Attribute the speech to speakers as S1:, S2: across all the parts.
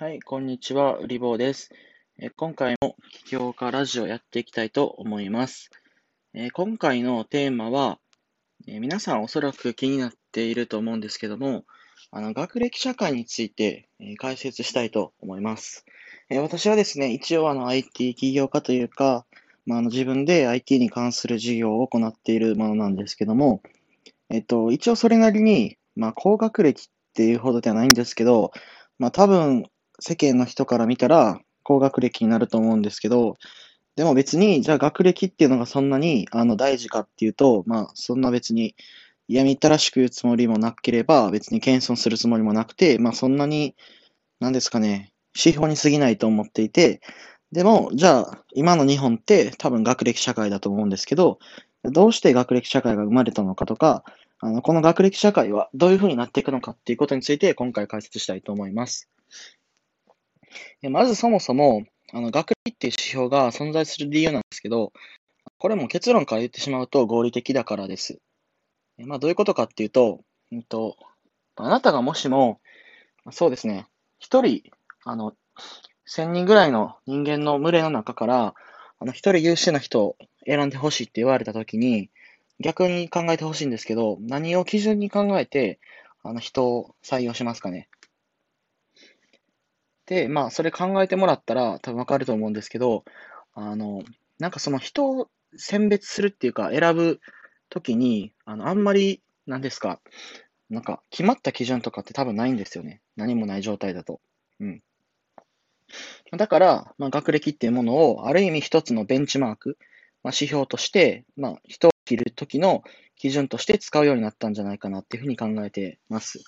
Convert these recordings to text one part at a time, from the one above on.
S1: はい、こんにちは、うりぼうです。え今回も起業家ラジオやっていきたいと思います。え今回のテーマは、え皆さんおそらく気になっていると思うんですけども、あの学歴社会について、え解説したいと思います。え私はですね、一応あの IT 起業家というか、まあ、あの自分で IT に関する事業を行っているものなんですけども、えっと、一応それなりに、まあ、高学歴っていうほどではないんですけど、まあ、多分、世間の人から見たら高学歴になると思うんですけど、でも別に、じゃあ学歴っていうのがそんなにあの大事かっていうと、まあそんな別に嫌みったらしく言うつもりもなければ、別に謙遜するつもりもなくて、まあそんなに、なんですかね、指標に過ぎないと思っていて、でも、じゃあ、今の日本って多分学歴社会だと思うんですけど、どうして学歴社会が生まれたのかとか、あのこの学歴社会はどういう風になっていくのかっていうことについて今回解説したいと思います。まずそもそも、あの学歴っていう指標が存在する理由なんですけど、これも結論から言ってしまうと合理的だからです。まあ、どういうことかっていうと、うんと、あなたがもしも、そうですね、一人、あの、千人ぐらいの人間の群れの中から、あの、一人優秀な人を選んでほしいって言われたときに、逆に考えてほしいんですけど、何を基準に考えて、あの、人を採用しますかね。で、まあ、それ考えてもらったら多分わかると思うんですけど、あの、なんかその人を選別するっていうか、選ぶときに、あの、あんまり、なんですか、なんか、決まった基準とかって多分ないんですよね。何もない状態だと。うん。だから、まあ、学歴っていうものを、ある意味一つのベンチマーク、まあ、指標として、まあ、人を切るときの基準として使うようになったんじゃないかなっていうふうに考えてます。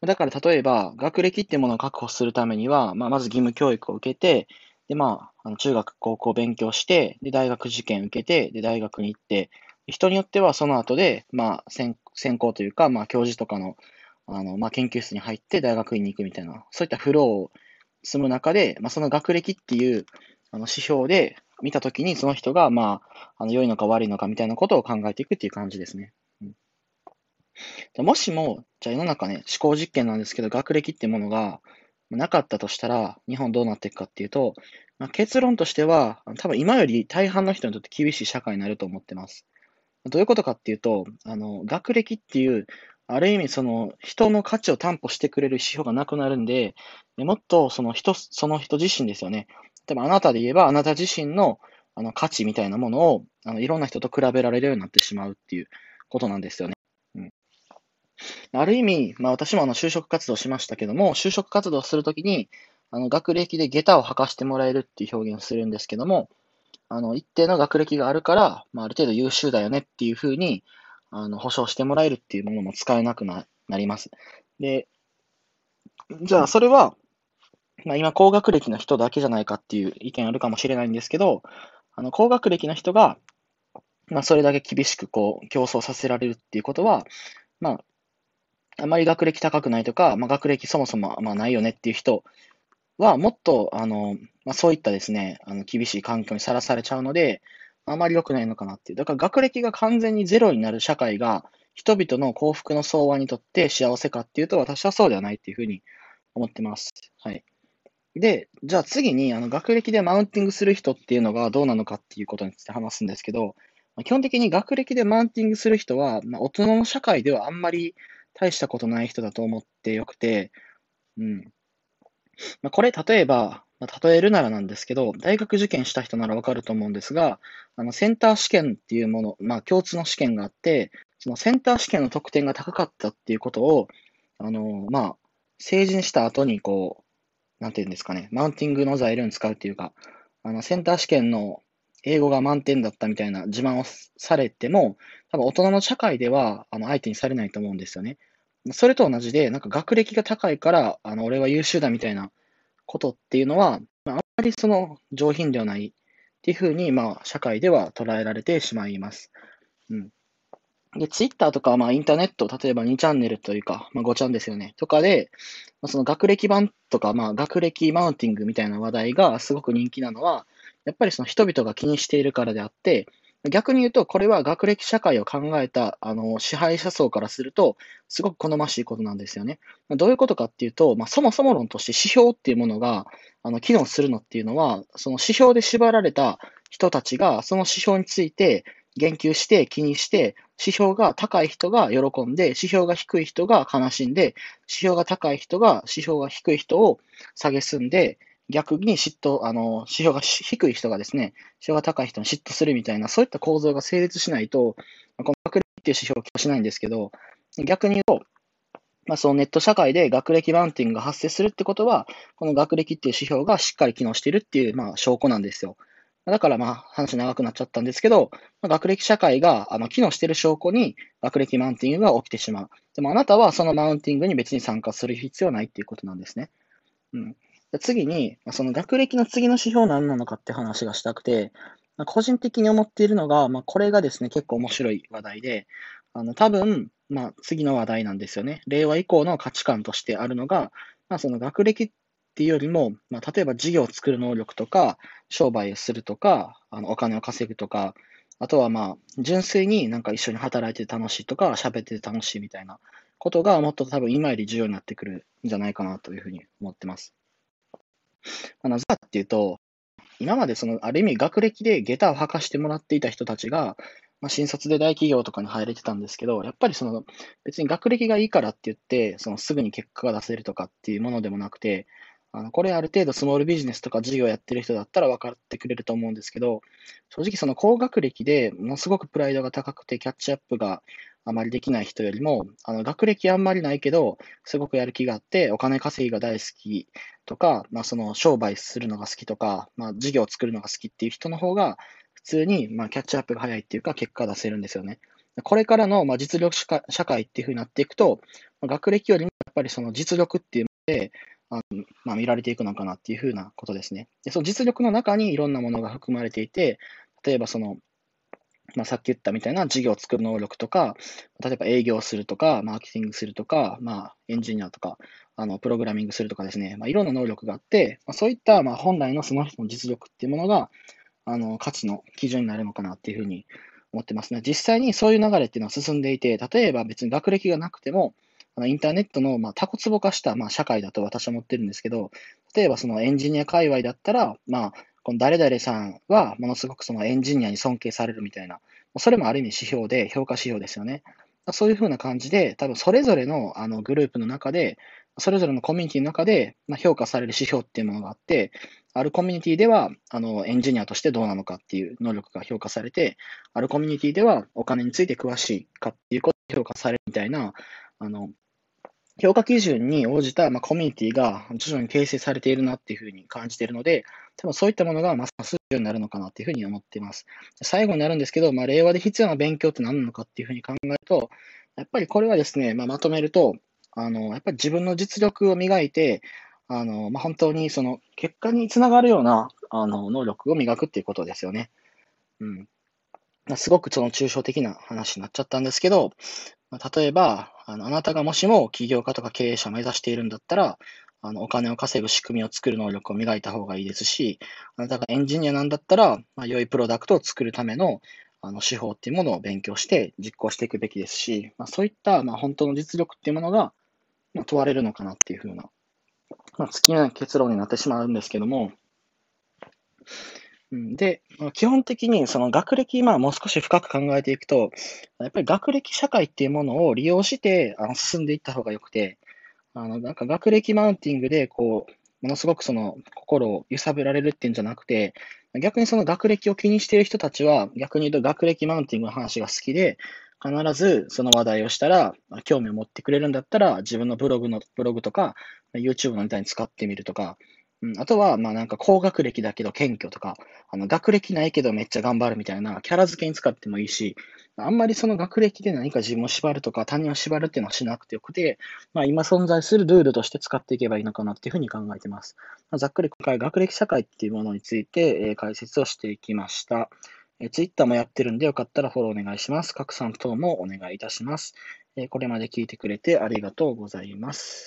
S1: だから例えば、学歴っていうものを確保するためには、まあ、まず義務教育を受けて、で、まあ、あの中学、高校勉強して、で、大学受験受けて、で、大学に行って、人によってはその後で、まあ、専攻というか、まあ、教授とかの、あの、まあ、研究室に入って大学院に行くみたいな、そういったフローを積む中で、まあ、その学歴っていうあの指標で見たときに、その人が、まあ、あの良いのか悪いのかみたいなことを考えていくっていう感じですね。もしも、じゃあ世の中ね、思考実験なんですけど、学歴ってものがなかったとしたら、日本どうなっていくかっていうと、まあ、結論としては、多分今より大半の人にとって厳しい社会になると思ってます。どういうことかっていうと、あの、学歴っていう、ある意味その人の価値を担保してくれる指標がなくなるんで、もっとその人、その人自身ですよね。例えばあなたで言えば、あなた自身のあの価値みたいなものをあのいろんな人と比べられるようになってしまうっていうことなんですよね。ある意味、まあ私もあの就職活動しましたけども、就職活動するときに、あの学歴で下駄を履かしてもらえるっていう表現をするんですけども、あの一定の学歴があるから、まあ、ある程度優秀だよねっていうふうにあの保証してもらえるっていうものも使えなくなります。で、じゃあそれは、まあ、今高学歴の人だけじゃないかっていう意見あるかもしれないんですけど、あの高学歴の人が、まあ、それだけ厳しくこう競争させられるっていうことは、まあ、あまり学歴高くないとか、まあ、学歴そもそもまあないよねっていう人は、もっと、あの、まあ、そういったですね、あの厳しい環境にさらされちゃうので、あまり良くないのかなっていう。だから学歴が完全にゼロになる社会が、人々の幸福の相和にとって幸せかっていうと、私はそうではないっていうふうに思ってます。はい。で、じゃあ次に、あの、学歴でマウンティングする人っていうのがどうなのかっていうことについて話すんですけど、基本的に学歴でマウンティングする人は、まあ、大人の社会ではあんまり大したことない人だと思ってよくて、うん。まあ、これ、例えば、まあ、例えるならなんですけど、大学受験した人ならわかると思うんですが、あの、センター試験っていうもの、まあ、共通の試験があって、そのセンター試験の得点が高かったっていうことを、あの、まあ、成人した後に、こう、なんていうんですかね、マウンティングの材料に使うっていうか、あの、センター試験の英語が満点だったみたいな自慢をされても、多分大人の社会では、あの、相手にされないと思うんですよね。それと同じで、なんか学歴が高いから、あの、俺は優秀だみたいなことっていうのは、まあ、あんまりその上品ではないっていうふうに、まあ、社会では捉えられてしまいます。うん。で、ツイッターとか、まあ、インターネット、例えば2チャンネルというか、まあ、5チャンですよね。とかで、まあ、その学歴版とか、まあ、学歴マウンティングみたいな話題がすごく人気なのは、やっぱりその人々が気にしているからであって、逆に言うと、これは学歴社会を考えたあの支配者層からすると、すごく好ましいことなんですよね。どういうことかっていうと、まあ、そもそも論として指標っていうものがあの機能するのっていうのは、その指標で縛られた人たちが、その指標について言及して気にして、指標が高い人が喜んで、指標が低い人が悲しんで、指標が高い人が指標が低い人を蔑んで、逆に嫉妬、あの、指標が低い人がですね、指標が高い人に嫉妬するみたいな、そういった構造が成立しないと、この学歴っていう指標を起しないんですけど、逆に言うと、まあ、そのネット社会で学歴マウンティングが発生するってことは、この学歴っていう指標がしっかり機能しているっていう、まあ、証拠なんですよ。だからまあ話長くなっちゃったんですけど、ま、学歴社会があの機能している証拠に学歴マウンティングが起きてしまう。でもあなたはそのマウンティングに別に参加する必要はないっていうことなんですね。うん、次に、その学歴の次の指標は何なのかって話がしたくて、個人的に思っているのが、まあ、これがですね、結構面白い話題で、あの多分、まあ、次の話題なんですよね。令和以降の価値観としてあるのが、まあ、その学歴っていうよりも、まあ、例えば事業を作る能力とか、商売をするとか、あのお金を稼ぐとか、あとはまあ、純粋になんか一緒に働いて楽しいとか、喋ってて楽しいみたいなことがもっと多分今より重要になってくるんじゃないかなというふうに思ってます。まあ、なぜかっていうと、今までその、ある意味学歴で下駄を履かしてもらっていた人たちが、まあ、新卒で大企業とかに入れてたんですけど、やっぱりその、別に学歴がいいからって言って、そのすぐに結果が出せるとかっていうものでもなくて、あのこれある程度スモールビジネスとか事業やってる人だったら分かってくれると思うんですけど、正直その高学歴でものすごくプライドが高くてキャッチアップがあまりできない人よりも、あの学歴あんまりないけど、すごくやる気があって、お金稼ぎが大好きとか、まあ、その商売するのが好きとか、まあ、事業を作るのが好きっていう人の方が、普通にまあキャッチアップが早いっていうか、結果出せるんですよね。これからのまあ実力社会っていうふうになっていくと、学歴よりもやっぱりその実力っていうので、あのまあ、見られていくのかなっていうふうなことですね。でその実力の中にいろんなものが含まれていて、例えばその、まあ、さっき言ったみたいな事業を作る能力とか、例えば営業するとか、マーケティングするとか、まあ、エンジニアとか、あのプログラミングするとかですね、まあ、いろんな能力があって、まあ、そういったまあ本来のその人の実力っていうものが、あの価値の基準になるのかなっていうふうに思ってますね。実際にそういう流れっていうのは進んでいて、例えば別に学歴がなくても、あのインターネットの、まあ、タコツボ化した、まあ、社会だと私は思ってるんですけど、例えばそのエンジニア界隈だったら、まあ、この誰々さんはものすごくそのエンジニアに尊敬されるみたいな、それもある意味指標で、評価指標ですよね。そういうふうな感じで、多分それぞれのあのグループの中で、それぞれのコミュニティの中で、評価される指標っていうものがあって、あるコミュニティではあのエンジニアとしてどうなのかっていう能力が評価されて、あるコミュニティではお金について詳しいかっていうことが評価されるみたいな、あの評価基準に応じた、まあ、コミュニティが徐々に形成されているなっていうふうに感じているので、多分そういったものがますます重要になるのかなっていうふうに思っています。最後になるんですけど、まあ、令和で必要な勉強って何なのかっていうふうに考えると、やっぱりこれはですね、まあ、まとめると、あの、やっぱり自分の実力を磨いて、あの、まあ、本当にその結果につながるような、あの、能力を磨くっていうことですよね。うん。すごくその抽象的な話になっちゃったんですけど、例えば、あのあなたがもしも起業家とか経営者を目指しているんだったら、あのお金を稼ぐ仕組みを作る能力を磨いた方がいいですし、あなたがエンジニアなんだったら、まあ、良いプロダクトを作るためのあの手法っていうものを勉強して実行していくべきですし、まあ、そういったまあ本当の実力っていうものがまあ問われるのかなっていうふうな、まあ、尽きない結論になってしまうんですけども、で、基本的にその学歴、まあもう少し深く考えていくと、やっぱり学歴社会っていうものを利用してあの進んでいった方がよくて、あのなんか学歴マウンティングでこう、ものすごくその心を揺さぶられるっていうんじゃなくて、逆にその学歴を気にしている人たちは、逆に言うと学歴マウンティングの話が好きで、必ずその話題をしたら、興味を持ってくれるんだったら、自分のブログの、ブログとか、YouTube のネタに使ってみるとか、うん、あとは、まあなんか高学歴だけど謙虚とか、あの学歴ないけどめっちゃ頑張るみたいなキャラ付けに使ってもいいし、あんまりその学歴で何か自分を縛るとか他人を縛るっていうのはしなくてよくて、まあ今存在するルールとして使っていけばいいのかなっていうふうに考えてます。まあ、ざっくり今回学歴社会っていうものについて、えー、解説をしていきました。え、Twitter もやってるんでよかったらフォローお願いします。拡散等もお願いいたします。えー、これまで聞いてくれてありがとうございます。